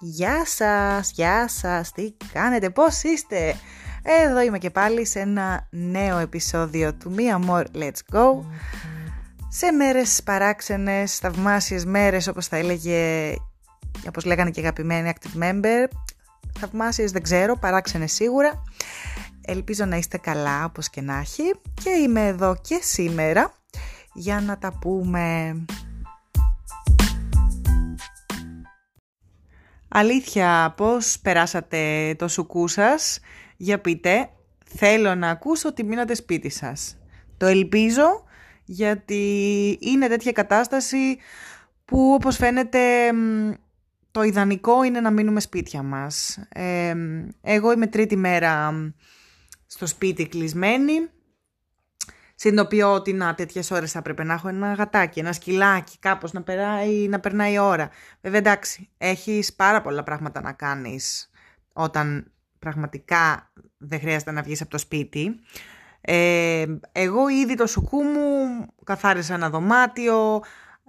Γεια σας, γεια σας, τι κάνετε, πώς είστε; Εδώ είμαι και πάλι σε ένα νέο επεισόδιο του Μία More Let's Go. Σε μέρες παράξενες, θαυμάσιες μέρες όπως θα έλεγε Όπως λέγανε και αγαπημένοι active member. Θαυμάσιες δεν ξέρω, παράξενες σίγουρα. Ελπίζω να είστε καλά όπως και να έχει. Και είμαι εδώ και σήμερα για να τα πούμε Αλήθεια, πώς περάσατε το σουκού σας, για πείτε, θέλω να ακούσω ότι μείνατε σπίτι σας. Το ελπίζω γιατί είναι τέτοια κατάσταση που όπως φαίνεται το ιδανικό είναι να μείνουμε σπίτια μας. Ε, εγώ είμαι τρίτη μέρα στο σπίτι κλεισμένη συνειδητοποιώ ότι να τέτοιες ώρες θα πρέπει να έχω ένα γατάκι, ένα σκυλάκι, κάπως να, περάει, να περνάει η ώρα. Βέβαια εντάξει, έχεις πάρα πολλά πράγματα να κάνεις όταν πραγματικά δεν χρειάζεται να βγεις από το σπίτι. Ε, εγώ ήδη το σουκού μου καθάρισα ένα δωμάτιο,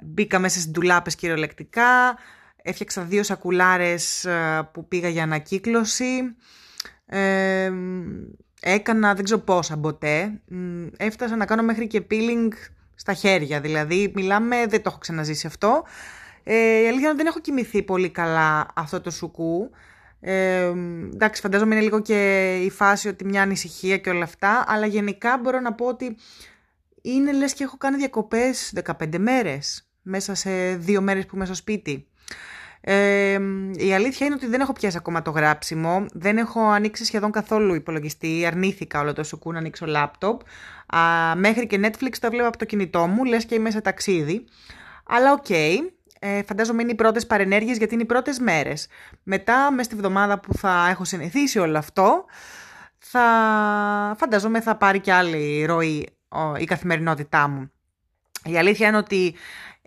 μπήκα μέσα στις ντουλάπες κυριολεκτικά, έφτιαξα δύο σακουλάρες ε, που πήγα για ανακύκλωση. Ε, έκανα δεν ξέρω πόσα μποτέ, έφτασα να κάνω μέχρι και peeling στα χέρια, δηλαδή μιλάμε, δεν το έχω ξαναζήσει αυτό. Ε, η αλήθεια είναι ότι δεν έχω κοιμηθεί πολύ καλά αυτό το σουκού. Ε, εντάξει, φαντάζομαι είναι λίγο και η φάση ότι μια ανησυχία και όλα αυτά, αλλά γενικά μπορώ να πω ότι είναι λες και έχω κάνει διακοπές 15 μέρες, μέσα σε δύο μέρες που είμαι στο σπίτι. Ε, η αλήθεια είναι ότι δεν έχω πιάσει ακόμα το γράψιμο. Δεν έχω ανοίξει σχεδόν καθόλου υπολογιστή. Αρνήθηκα όλο το σουκού να ανοίξω λάπτοπ. Α, μέχρι και Netflix το έβλεπα από το κινητό μου, λες και είμαι σε ταξίδι. Αλλά OK. Okay. Ε, φαντάζομαι είναι οι πρώτες παρενέργειες γιατί είναι οι πρώτες μέρες. Μετά, μέσα στη βδομάδα που θα έχω συνηθίσει όλο αυτό, θα φαντάζομαι θα πάρει και άλλη ροή η καθημερινότητά μου. Η αλήθεια είναι ότι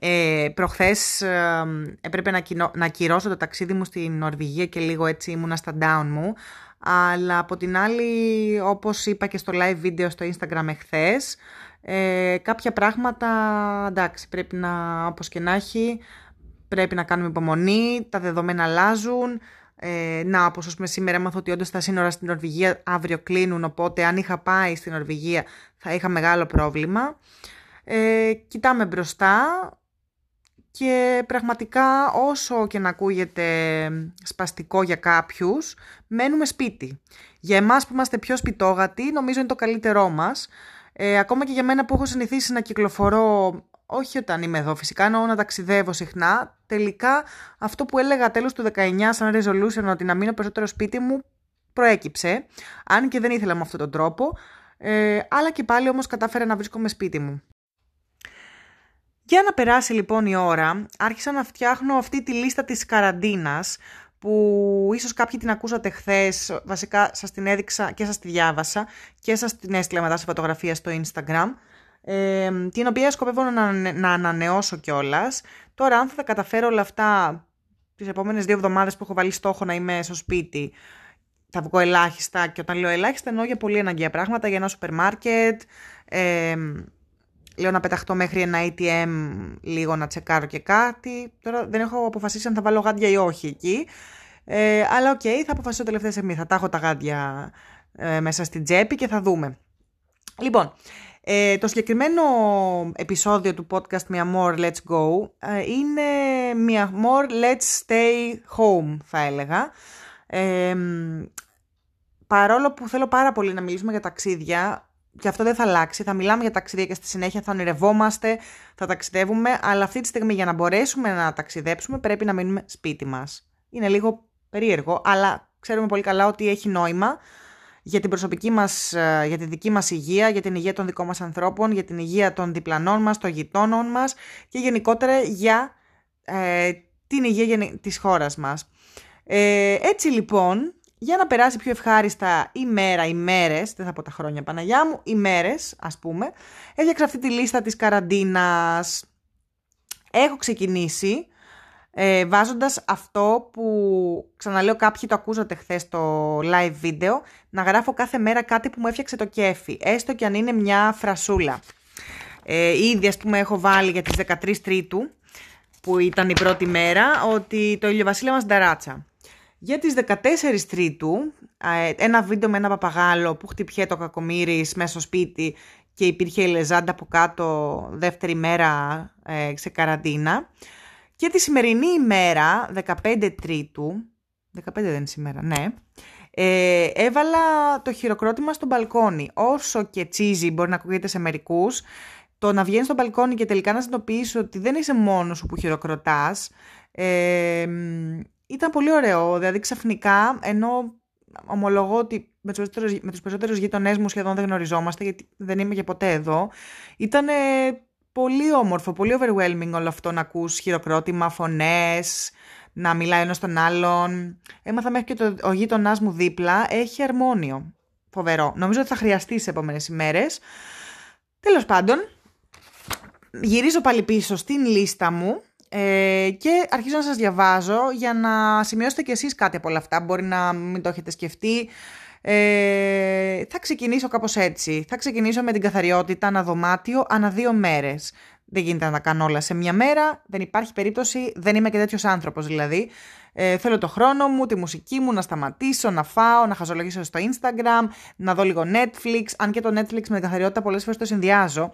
ε, προχθές ε, έπρεπε να, κοινώς, να ακυρώσω το ταξίδι μου στην Νορβηγία και λίγο έτσι ήμουνα στα down μου. Αλλά από την άλλη, όπως είπα και στο live video στο Instagram εχθές, ε, κάποια πράγματα, εντάξει, πρέπει να, όπως και να έχει, πρέπει να κάνουμε υπομονή, τα δεδομένα αλλάζουν. Ε, να, όπως ας πούμε σήμερα έμαθα ότι όντως τα σύνορα στην Νορβηγία αύριο κλείνουν, οπότε αν είχα πάει στην Νορβηγία θα είχα μεγάλο πρόβλημα. Ε, κοιτάμε μπροστά, και πραγματικά όσο και να ακούγεται σπαστικό για κάποιους, μένουμε σπίτι. Για εμάς που είμαστε πιο σπιτόγατοι, νομίζω είναι το καλύτερό μας. Ε, ακόμα και για μένα που έχω συνηθίσει να κυκλοφορώ, όχι όταν είμαι εδώ φυσικά, εννοώ να ταξιδεύω συχνά, τελικά αυτό που έλεγα τέλος του 19 σαν resolution ότι να μείνω περισσότερο σπίτι μου, προέκυψε, αν και δεν ήθελα με αυτόν τον τρόπο, ε, αλλά και πάλι όμως κατάφερα να βρίσκομαι σπίτι μου. Για να περάσει λοιπόν η ώρα, άρχισα να φτιάχνω αυτή τη λίστα της καραντίνας που ίσως κάποιοι την ακούσατε χθες, βασικά σας την έδειξα και σας τη διάβασα και σας την έστειλα μετά σε φωτογραφία στο Instagram, ε, την οποία σκοπεύω να, να ανανεώσω κιόλας. Τώρα αν θα τα καταφέρω όλα αυτά τις επόμενες δύο εβδομάδες που έχω βάλει στόχο να είμαι στο σπίτι, θα βγω ελάχιστα και όταν λέω ελάχιστα εννοώ για πολύ αναγκαία πράγματα, για ένα σούπερ μάρκετ, ε, λέω να πεταχτώ μέχρι ένα ATM λίγο να τσεκάρω και κάτι. Τώρα δεν έχω αποφασίσει αν θα βάλω γάντια ή όχι εκεί. Ε, αλλά OK, okay, θα αποφασίσω τελευταία στιγμή. Θα τα έχω τα γάντια ε, μέσα στην τσέπη και θα δούμε. Λοιπόν, ε, το συγκεκριμένο επεισόδιο του podcast «Μια more let's go» ε, είναι «Μια more let's stay home» θα έλεγα. Ε, παρόλο που θέλω πάρα πολύ να μιλήσουμε για ταξίδια, και αυτό δεν θα αλλάξει. Θα μιλάμε για ταξίδια και στη συνέχεια θα ονειρευόμαστε, θα ταξιδεύουμε, αλλά αυτή τη στιγμή για να μπορέσουμε να ταξιδέψουμε πρέπει να μείνουμε σπίτι μας. Είναι λίγο περίεργο, αλλά ξέρουμε πολύ καλά ότι έχει νόημα για την προσωπική μας, ε, για τη δική μας υγεία, για την υγεία των δικών μας ανθρώπων, για την υγεία των διπλανών μας, των γειτόνων μας και γενικότερα για ε, την υγεία της χώρας μας. Ε, έτσι λοιπόν, για να περάσει πιο ευχάριστα η μέρα, οι μέρες, δεν θα πω τα χρόνια Παναγιά μου, οι μέρες ας πούμε, έφτιαξα αυτή τη λίστα της καραντίνας. Έχω ξεκινήσει ε, βάζοντας αυτό που ξαναλέω κάποιοι το ακούσατε χθες στο live video, να γράφω κάθε μέρα κάτι που μου έφτιαξε το κέφι, έστω και αν είναι μια φρασούλα. Ε, ήδη ας πούμε έχω βάλει για τις 13 Τρίτου, που ήταν η πρώτη μέρα, ότι το ηλιοβασίλεμα μας νταράτσα. Για τις 14 Τρίτου, ένα βίντεο με ένα παπαγάλο που χτυπιέ το κακομύρις μέσα στο σπίτι και υπήρχε η Λεζάντα από κάτω δεύτερη μέρα ε, σε καραντίνα. Και τη σημερινή ημέρα, 15 Τρίτου, 15 δεν είναι σήμερα, ναι, ε, έβαλα το χειροκρότημα στο μπαλκόνι. Όσο και τσίζι μπορεί να ακούγεται σε μερικούς, το να βγαίνεις στο μπαλκόνι και τελικά να συνειδητοποιήσεις ότι δεν είσαι μόνος σου που χειροκροτάς, ε, ήταν πολύ ωραίο. Δηλαδή ξαφνικά, ενώ ομολογώ ότι με τους περισσότερους, με τους περισσότερους γείτονές μου σχεδόν δεν γνωριζόμαστε, γιατί δεν είμαι και ποτέ εδώ, ήταν πολύ όμορφο, πολύ overwhelming όλο αυτό να ακούς χειροκρότημα, φωνές, να μιλάει ένας τον άλλον. Έμαθα μέχρι και το, ο γείτονάς μου δίπλα έχει αρμόνιο. Φοβερό. Νομίζω ότι θα χρειαστεί σε επόμενες ημέρες. Τέλος πάντων, γυρίζω πάλι πίσω στην λίστα μου ε, και αρχίζω να σας διαβάζω για να σημειώσετε κι εσείς κάτι από όλα αυτά. Μπορεί να μην το έχετε σκεφτεί. Ε, θα ξεκινήσω κάπως έτσι. Θα ξεκινήσω με την καθαριότητα ανά δωμάτιο ανά δύο μέρες. Δεν γίνεται να τα κάνω όλα σε μια μέρα. Δεν υπάρχει περίπτωση. Δεν είμαι και τέτοιος άνθρωπος δηλαδή. Ε, θέλω το χρόνο μου, τη μουσική μου, να σταματήσω, να φάω, να χαζολογήσω στο Instagram, να δω λίγο Netflix. Αν και το Netflix με την καθαριότητα πολλές φορές το συνδυάζω.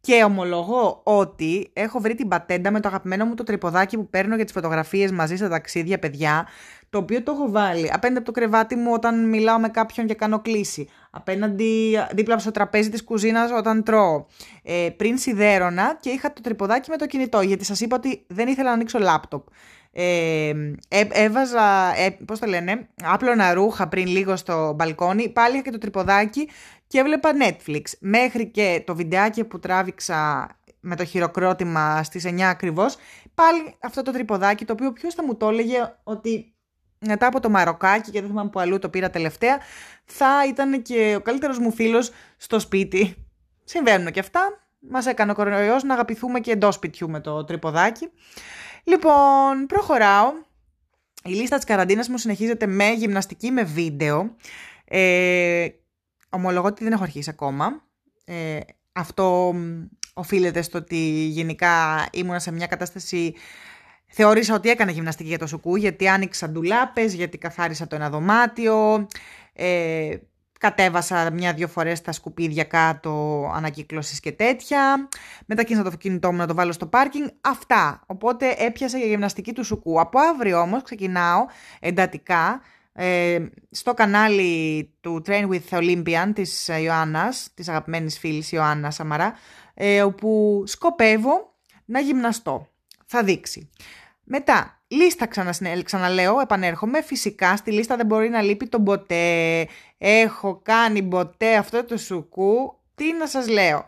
Και ομολογώ ότι έχω βρει την πατέντα με το αγαπημένο μου το τρυποδάκι που παίρνω για τις φωτογραφίες μαζί στα ταξίδια, παιδιά το οποίο το έχω βάλει απέναντι από το κρεβάτι μου όταν μιλάω με κάποιον και κάνω κλίση, απέναντι δίπλα στο τραπέζι της κουζίνας όταν τρώω. Ε, πριν σιδέρωνα και είχα το τρυποδάκι με το κινητό, γιατί σας είπα ότι δεν ήθελα να ανοίξω λάπτοπ. Ε, ε, έβαζα, ε, πώς το λένε, άπλωνα ρούχα πριν λίγο στο μπαλκόνι, πάλι είχα και το τρυποδάκι και έβλεπα Netflix. Μέχρι και το βιντεάκι που τράβηξα με το χειροκρότημα στις 9 ακριβώς, πάλι αυτό το τρυποδάκι, το οποίο ποιος θα μου το έλεγε ότι μετά από το Μαροκάκι και δεν θυμάμαι που αλλού το πήρα τελευταία, θα ήταν και ο καλύτερος μου φίλος στο σπίτι. Συμβαίνουν και αυτά. Μας έκανε ο κορονοϊός να αγαπηθούμε και εντός σπιτιού με το τρυποδάκι. Λοιπόν, προχωράω. Η λίστα της καραντίνας μου συνεχίζεται με γυμναστική με βίντεο. Ε, ομολογώ ότι δεν έχω αρχίσει ακόμα. Ε, αυτό οφείλεται στο ότι γενικά ήμουνα σε μια κατάσταση Θεώρησα ότι έκανα γυμναστική για το σουκού, γιατί άνοιξα ντουλάπες, γιατί καθάρισα το ένα δωμάτιο, ε, κατέβασα μια-δυο φορές τα σκουπίδια κάτω ανακύκλωση και τέτοια, μετακίνησα το κινητό μου να το βάλω στο πάρκινγκ, αυτά. Οπότε έπιασα για γυμναστική του σουκού. Από αύριο όμως ξεκινάω εντατικά ε, στο κανάλι του Train with Olympian της Ιωάννας, της αγαπημένης φίλης Ιωάννας Σαμαρά, ε, όπου σκοπεύω να γυμναστώ. Θα δείξει. Μετά, λίστα ξαναλέω, επανέρχομαι. Φυσικά στη λίστα δεν μπορεί να λείπει το μποτέ. Έχω κάνει μποτέ αυτό το σουκού. Τι να σας λέω.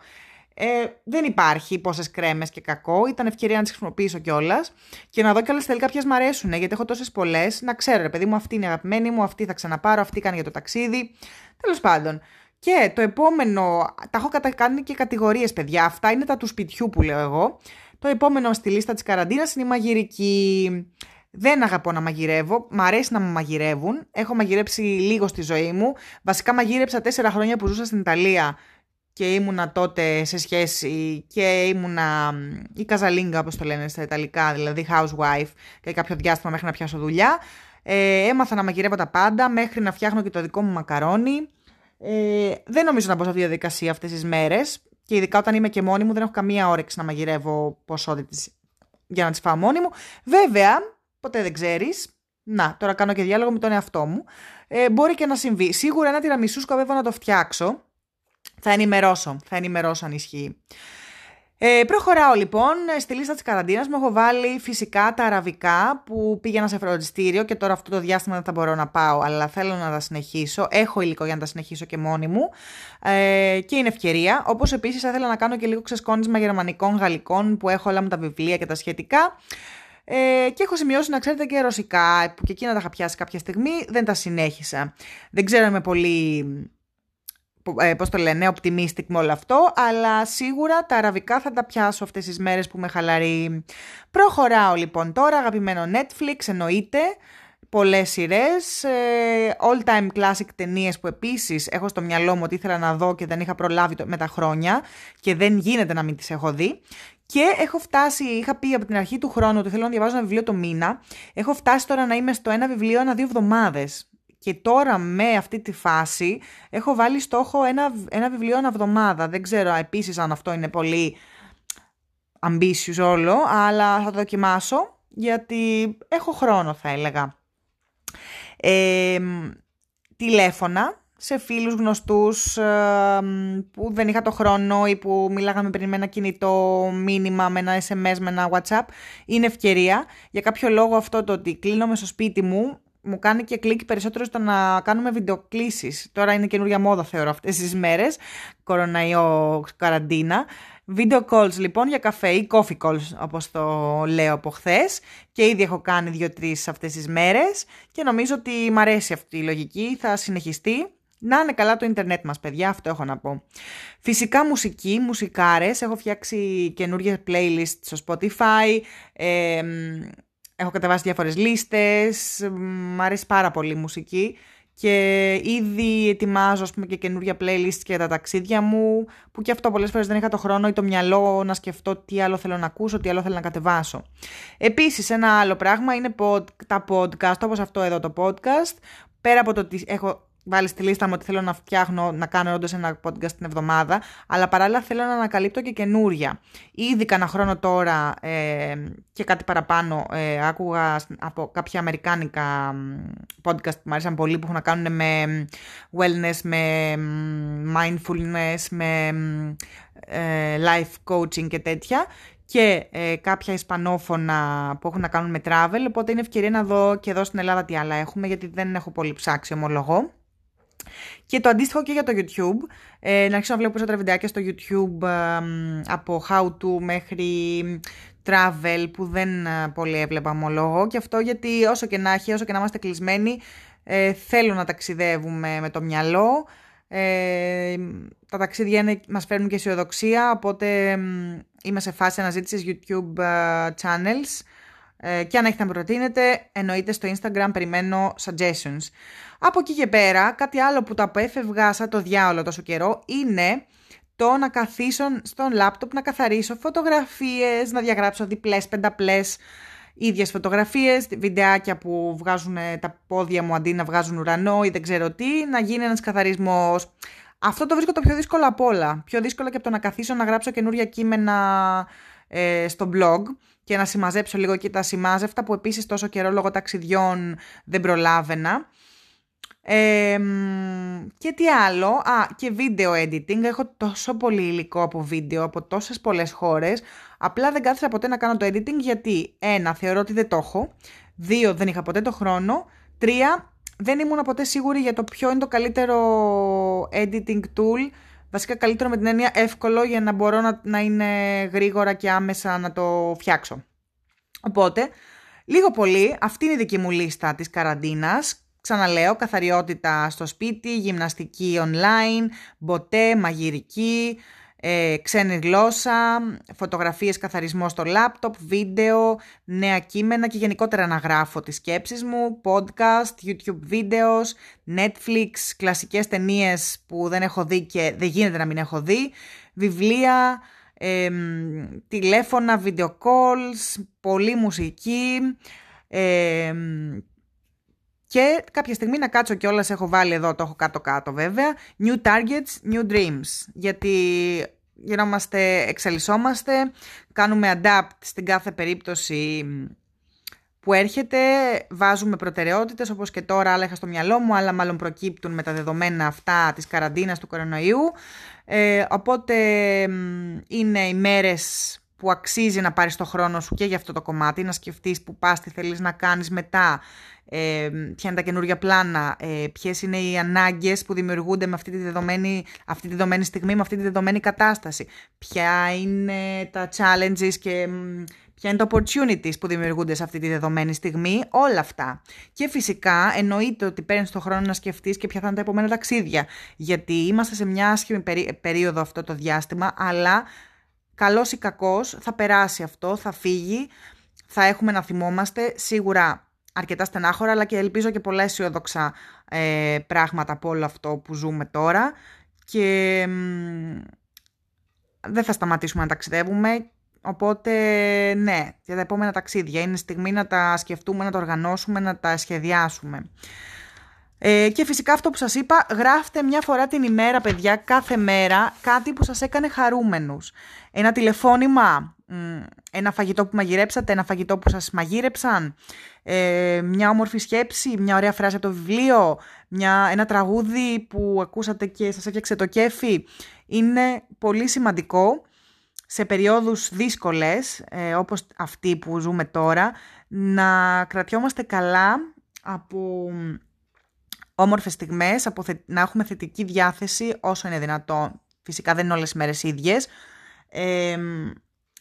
Ε, δεν υπάρχει πόσες κρέμες και κακό. Ήταν ευκαιρία να τις χρησιμοποιήσω κιόλας και να δω κιόλας τελικά ποιες μ' αρέσουν. Γιατί έχω τόσες πολλές. Να ξέρω, ρε παιδί μου, αυτή είναι η αγαπημένη μου, αυτή θα ξαναπάρω, αυτή κάνει για το ταξίδι. Τέλος πάντων. Και το επόμενο. Τα έχω κάνει και κατηγορίες, παιδιά. Αυτά είναι τα του σπιτιού που λέω εγώ. Το επόμενο στη λίστα της καραντίνας είναι η μαγειρική. Δεν αγαπώ να μαγειρεύω, μ' αρέσει να μου μαγειρεύουν. Έχω μαγειρέψει λίγο στη ζωή μου. Βασικά μαγείρεψα τέσσερα χρόνια που ζούσα στην Ιταλία και ήμουνα τότε σε σχέση και ήμουνα η καζαλίνγκα όπως το λένε στα Ιταλικά, δηλαδή housewife και κάποιο διάστημα μέχρι να πιάσω δουλειά. Ε, έμαθα να μαγειρεύω τα πάντα μέχρι να φτιάχνω και το δικό μου μακαρόνι. Ε, δεν νομίζω να μπω σε αυτή τη διαδικασία αυτές τις μέρες και ειδικά όταν είμαι και μόνη μου δεν έχω καμία όρεξη να μαγειρεύω ποσότητες για να τις φάω μόνη μου. Βέβαια, ποτέ δεν ξέρεις, να, τώρα κάνω και διάλογο με τον εαυτό μου, ε, μπορεί και να συμβεί. Σίγουρα ένα τυραμισού σκοπεύω να το φτιάξω, θα ενημερώσω, θα ενημερώσω αν ισχύει. Ε, προχωράω λοιπόν, στη λίστα της καραντίνας μου. Έχω βάλει φυσικά τα αραβικά που πήγαινα σε φροντιστήριο και τώρα αυτό το διάστημα δεν θα μπορώ να πάω αλλά θέλω να τα συνεχίσω, έχω υλικό για να τα συνεχίσω και μόνη μου. Ε, και είναι ευκαιρία, όπως επίσης θα ήθελα να κάνω και λίγο ξεσκόνισμα γερμανικών, γαλλικών που έχω όλα μου τα βιβλία και τα σχετικά. Ε, και έχω σημειώσει να ξέρετε και ρωσικά που και εκείνα τα είχα πιάσει κάποια στιγμή, δεν τα συνέχισα. Δεν ξέρω είμαι πολύ ε, πώς το λένε, optimistic με όλο αυτό, αλλά σίγουρα τα αραβικά θα τα πιάσω αυτές τις μέρες που με χαλαρεί. Προχωράω λοιπόν τώρα, αγαπημένο Netflix, εννοείται, πολλές σειρές, ε, all time classic ταινίες που επίσης έχω στο μυαλό μου ότι ήθελα να δω και δεν είχα προλάβει με τα χρόνια και δεν γίνεται να μην τις έχω δει. Και έχω φτάσει, είχα πει από την αρχή του χρόνου ότι θέλω να διαβάζω ένα βιβλίο το μήνα. Έχω φτάσει τώρα να είμαι στο ένα βιβλίο ένα-δύο εβδομάδες. Και τώρα με αυτή τη φάση έχω βάλει στόχο ένα, ένα βιβλίο ένα εβδομάδα. Δεν ξέρω επίσης αν αυτό είναι πολύ ambitious όλο, αλλά θα το δοκιμάσω γιατί έχω χρόνο θα έλεγα. Ε, τηλέφωνα σε φίλους γνωστούς ε, που δεν είχα το χρόνο ή που μιλάγαμε πριν με ένα κινητό μήνυμα, με ένα SMS, με ένα WhatsApp. Είναι ευκαιρία. Για κάποιο λόγο αυτό το ότι κλείνομαι στο σπίτι μου μου κάνει και κλικ περισσότερο στο να κάνουμε βιντεοκλήσεις. Τώρα είναι καινούργια μόδα θεωρώ αυτές τις μέρες, κοροναϊό, καραντίνα. Video calls λοιπόν για καφέ ή coffee calls όπως το λέω από χθες. και ήδη έχω κάνει δύο-τρεις αυτές τις μέρες και νομίζω ότι μ' αρέσει αυτή η λογική, θα συνεχιστεί. Να είναι καλά το ίντερνετ μας παιδιά, αυτό έχω να πω. Φυσικά μουσική, μουσικάρες, έχω φτιάξει καινούργιες playlists στο Spotify, ε, έχω κατεβάσει διάφορες λίστες, μ' αρέσει πάρα πολύ η μουσική και ήδη ετοιμάζω πούμε, και καινούργια playlist για τα ταξίδια μου που και αυτό πολλές φορές δεν είχα το χρόνο ή το μυαλό να σκεφτώ τι άλλο θέλω να ακούσω, τι άλλο θέλω να κατεβάσω. Επίσης ένα άλλο πράγμα είναι τα podcast όπως αυτό εδώ το podcast πέρα από το ότι έχω βάλει στη λίστα μου ότι θέλω να φτιάχνω, να κάνω όντως ένα podcast την εβδομάδα, αλλά παράλληλα θέλω να ανακαλύπτω και καινούρια. Ήδη κανένα χρόνο τώρα ε, και κάτι παραπάνω ε, άκουγα από κάποια αμερικάνικα podcast που μου αρέσαν πολύ που έχουν να κάνουν με wellness, με mindfulness, με ε, life coaching και τέτοια και ε, κάποια ισπανόφωνα που έχουν να κάνουν με travel, οπότε είναι ευκαιρία να δω και εδώ στην Ελλάδα τι άλλα έχουμε, γιατί δεν έχω πολύ ψάξει ομολογώ. Και το αντίστοιχο και για το YouTube. Ε, να αρχίσω να βλέπω περισσότερα βιντεάκια στο YouTube από how to μέχρι travel που δεν ε, πολύ έβλεπα ομολόγο. Και αυτό γιατί όσο και να έχει, όσο και να είμαστε κλεισμένοι, ε, θέλω να ταξιδεύουμε με το μυαλό. Ε, τα ταξίδια είναι, μας φέρνουν και αισιοδοξία, οπότε είμαι σε φάση αναζήτησης YouTube ε, channels. Ε, και αν έχετε να προτείνετε, εννοείται στο Instagram περιμένω suggestions. Από εκεί και πέρα, κάτι άλλο που το απέφευγα σαν το διάολο τόσο καιρό είναι το να καθίσω στον λάπτοπ να καθαρίσω φωτογραφίες, να διαγράψω διπλές, πενταπλές ίδιες φωτογραφίες, βιντεάκια που βγάζουν τα πόδια μου αντί να βγάζουν ουρανό ή δεν ξέρω τι, να γίνει ένας καθαρισμός. Αυτό το βρίσκω το πιο δύσκολο από όλα. Πιο δύσκολο και από το να καθίσω να γράψω καινούρια κείμενα ε, στο blog και να συμμαζέψω λίγο και τα σημάζευτα που επίσης τόσο καιρό λόγω ταξιδιών δεν προλάβαινα. Και τι άλλο, α, και video editing, έχω τόσο πολύ υλικό από βίντεο από τόσες πολλές χώρες, απλά δεν κάθισα ποτέ να κάνω το editing γιατί ένα, θεωρώ ότι δεν το έχω, δύο, δεν είχα ποτέ το χρόνο, τρία, δεν ήμουν ποτέ σίγουρη για το ποιο είναι το καλύτερο editing tool, βασικά καλύτερο με την έννοια εύκολο για να μπορώ να, να είναι γρήγορα και άμεσα να το φτιάξω. Οπότε, λίγο πολύ, αυτή είναι η δική μου λίστα της καραντίνας Ξαναλέω, καθαριότητα στο σπίτι, γυμναστική online, μποτέ, μαγειρική, ε, ξένη γλώσσα, φωτογραφίες καθαρισμό στο λάπτοπ, βίντεο, νέα κείμενα και γενικότερα να γράφω τις σκέψεις μου, podcast, YouTube βίντεος, Netflix, κλασικές ταινίες που δεν έχω δει και δεν γίνεται να μην έχω δει, βιβλία, ε, τηλέφωνα, video calls, πολλή μουσική, ε, και κάποια στιγμή να κάτσω κιόλας, έχω βάλει εδώ, το έχω κάτω-κάτω βέβαια, new targets, new dreams. Γιατί γινόμαστε, εξελισσόμαστε, κάνουμε adapt στην κάθε περίπτωση που έρχεται, βάζουμε προτεραιότητες όπως και τώρα άλλα είχα στο μυαλό μου, αλλά μάλλον προκύπτουν με τα δεδομένα αυτά της καραντίνας του κορονοϊού. Ε, οπότε είναι οι μέρες που αξίζει να πάρεις το χρόνο σου και για αυτό το κομμάτι, να σκεφτείς που πας, τι θέλεις να κάνεις μετά, ε, ποια είναι τα καινούργια πλάνα, ε, ποιες είναι οι ανάγκες που δημιουργούνται με αυτή τη, δεδομένη, αυτή τη δεδομένη στιγμή, με αυτή τη δεδομένη κατάσταση, ποια είναι τα challenges και ποια είναι τα opportunities που δημιουργούνται σε αυτή τη δεδομένη στιγμή, όλα αυτά. Και φυσικά εννοείται ότι παίρνεις τον χρόνο να σκεφτείς και ποια θα είναι τα επόμενα ταξίδια, γιατί είμαστε σε μια άσχημη περίοδο αυτό το διάστημα, αλλά καλός ή κακός θα περάσει αυτό, θα φύγει, θα έχουμε να θυμόμαστε σίγουρα αρκετά στενάχωρα, αλλά και ελπίζω και πολλά αισιόδοξα ε, πράγματα από όλο αυτό που ζούμε τώρα και δεν θα σταματήσουμε να ταξιδεύουμε οπότε ναι, για τα επόμενα ταξίδια. Είναι στιγμή να τα σκεφτούμε, να τα οργανώσουμε, να τα σχεδιάσουμε. Ε, και φυσικά αυτό που σας είπα, γράφτε μια φορά την ημέρα, παιδιά, κάθε μέρα, κάτι που σας έκανε χαρούμενους. Ένα τηλεφώνημα, ένα φαγητό που μαγειρέψατε, ένα φαγητό που σας μαγείρεψαν, ε, μια όμορφη σκέψη, μια ωραία φράση από το βιβλίο, μια, ένα τραγούδι που ακούσατε και σας έφτιαξε το κέφι. Είναι πολύ σημαντικό σε περιόδους δύσκολες, ε, όπως αυτή που ζούμε τώρα, να κρατιόμαστε καλά από όμορφες στιγμές, από να έχουμε θετική διάθεση όσο είναι δυνατόν. Φυσικά δεν είναι όλες οι μέρες ίδιες.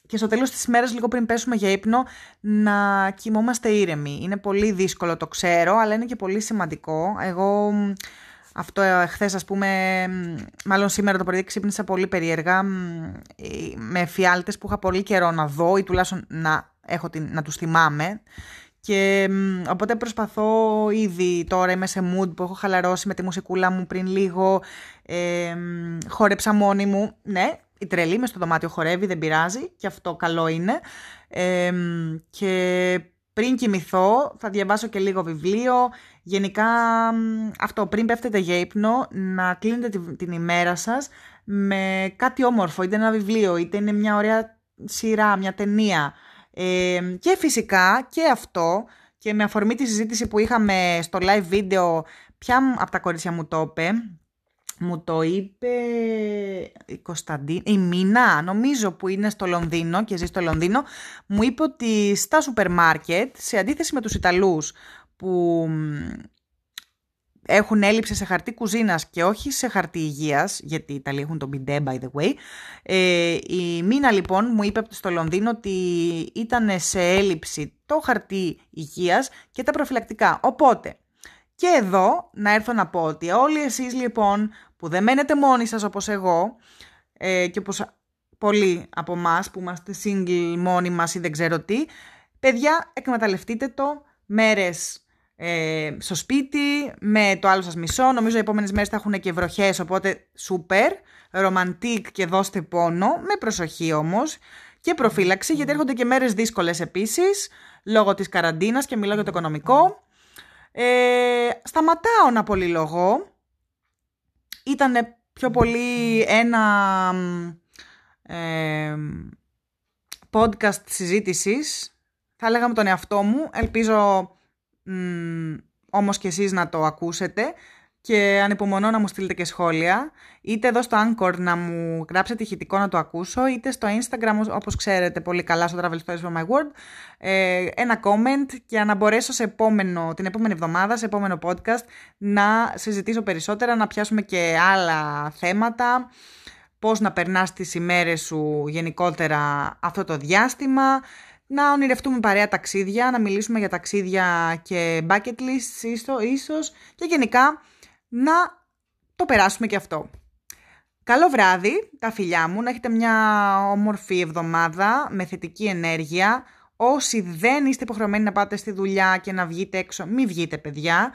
και στο τέλος της μέρας, λίγο πριν πέσουμε για ύπνο, να κοιμόμαστε ήρεμοι. Είναι πολύ δύσκολο, το ξέρω, αλλά είναι και πολύ σημαντικό. Εγώ αυτό χθες, ας πούμε, μάλλον σήμερα το πρωί ξύπνησα πολύ περίεργα με φιάλτες που είχα πολύ καιρό να δω ή τουλάχιστον να, έχω την, να τους θυμάμαι και οπότε προσπαθώ ήδη τώρα είμαι σε mood που έχω χαλαρώσει με τη μουσικούλα μου πριν λίγο. Ε, χόρεψα μόνη μου. Ναι, η τρελή μες στο δωμάτιο χορεύει, δεν πειράζει και αυτό καλό είναι. και πριν κοιμηθώ θα διαβάσω και λίγο βιβλίο. Γενικά αυτό πριν πέφτετε για ύπνο να κλείνετε την ημέρα σας με κάτι όμορφο. Είτε ένα βιβλίο, είτε είναι μια ωραία σειρά, μια ταινία και φυσικά και αυτό και με αφορμή τη συζήτηση που είχαμε στο live video, ποια από τα κορίτσια μου το είπε, μου το είπε η Κωνσταντίνα, η Μίνα, νομίζω που είναι στο Λονδίνο και ζει στο Λονδίνο, μου είπε ότι στα σούπερ μάρκετ, σε αντίθεση με τους Ιταλούς που έχουν έλλειψη σε χαρτί κουζίνας και όχι σε χαρτί υγείας, γιατί οι Ιταλοί έχουν το bidet by the way. Ε, η Μίνα λοιπόν μου είπε στο Λονδίνο ότι ήταν σε έλλειψη το χαρτί υγείας και τα προφυλακτικά. Οπότε, και εδώ να έρθω να πω ότι όλοι εσείς λοιπόν που δεν μένετε μόνοι σας όπως εγώ ε, και όπως πολλοί από εμάς που είμαστε single μόνοι μας ή δεν ξέρω τι, παιδιά εκμεταλλευτείτε το μέρες ε, στο σπίτι με το άλλο σας μισό. Νομίζω οι επόμενες μέρες θα έχουν και βροχές, οπότε σούπερ, ρομαντικ και δώστε πόνο, με προσοχή όμως και προφύλαξη, γιατί έρχονται και μέρες δύσκολες επίσης, λόγω της καραντίνας και μιλάω για το οικονομικό. Ε, σταματάω να πολυλογώ. Ήταν πιο πολύ ένα ε, podcast συζήτησης. Θα έλεγα με τον εαυτό μου. Ελπίζω όμως και εσείς να το ακούσετε και ανυπομονώ να μου στείλετε και σχόλια, είτε εδώ στο Anchor να μου γράψετε ηχητικό να το ακούσω, είτε στο Instagram όπως ξέρετε πολύ καλά στο Travel Stories for My World, ε, ένα comment και να μπορέσω σε επόμενο, την επόμενη εβδομάδα, σε επόμενο podcast, να συζητήσω περισσότερα, να πιάσουμε και άλλα θέματα, πώς να περνάς τις ημέρες σου γενικότερα αυτό το διάστημα, να ονειρευτούμε παρέα ταξίδια, να μιλήσουμε για ταξίδια και bucket lists ίσως και γενικά να το περάσουμε και αυτό. Καλό βράδυ, τα φιλιά μου, να έχετε μια όμορφη εβδομάδα με θετική ενέργεια. Όσοι δεν είστε υποχρεωμένοι να πάτε στη δουλειά και να βγείτε έξω, μην βγείτε παιδιά.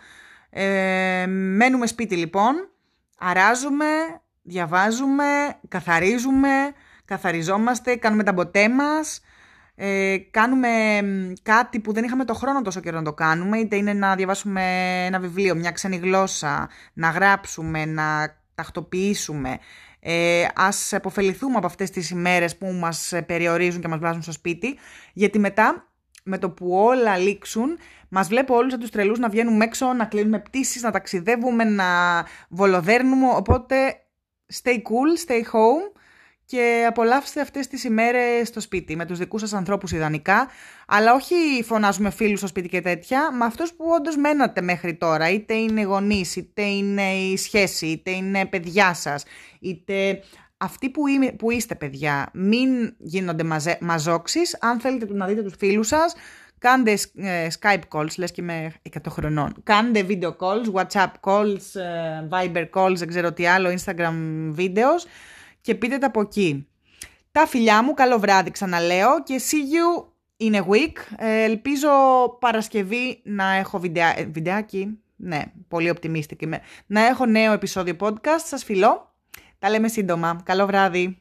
Ε, μένουμε σπίτι λοιπόν, αράζουμε, διαβάζουμε, καθαρίζουμε, καθαριζόμαστε, κάνουμε τα ποτέ μας ε, κάνουμε κάτι που δεν είχαμε το χρόνο τόσο καιρό να το κάνουμε, είτε είναι να διαβάσουμε ένα βιβλίο, μια ξένη γλώσσα, να γράψουμε, να τακτοποιήσουμε. Ε, ας αποφεληθούμε από αυτές τις ημέρες που μας περιορίζουν και μας βάζουν στο σπίτι, γιατί μετά με το που όλα λήξουν, μας βλέπω όλους από τους τρελούς να βγαίνουμε έξω, να κλείνουμε πτήσεις, να ταξιδεύουμε, να βολοδέρνουμε, οπότε stay cool, stay home και απολαύστε αυτές τις ημέρες στο σπίτι, με τους δικούς σας ανθρώπους ιδανικά, αλλά όχι φωνάζουμε φίλους στο σπίτι και τέτοια, με αυτούς που όντως μένατε μέχρι τώρα, είτε είναι γονείς, είτε είναι η σχέση, είτε είναι παιδιά σας, είτε αυτοί που, που είστε παιδιά, μην γίνονται μαζε, μαζόξεις, αν θέλετε να δείτε τους φίλους σας, κάντε ε, Skype calls, λες και είμαι 100 χρονών. Κάντε video calls, WhatsApp calls, ε, Viber calls, δεν ξέρω τι άλλο, Instagram videos και πείτε τα από εκεί. Τα φιλιά μου, καλό βράδυ ξαναλέω και see you in a week. Ε, ελπίζω Παρασκευή να έχω βιντεά, ε, βιντεάκι, ναι, πολύ οπτιμίστικη είμαι, να έχω νέο επεισόδιο podcast. Σας φιλώ, τα λέμε σύντομα. Καλό βράδυ.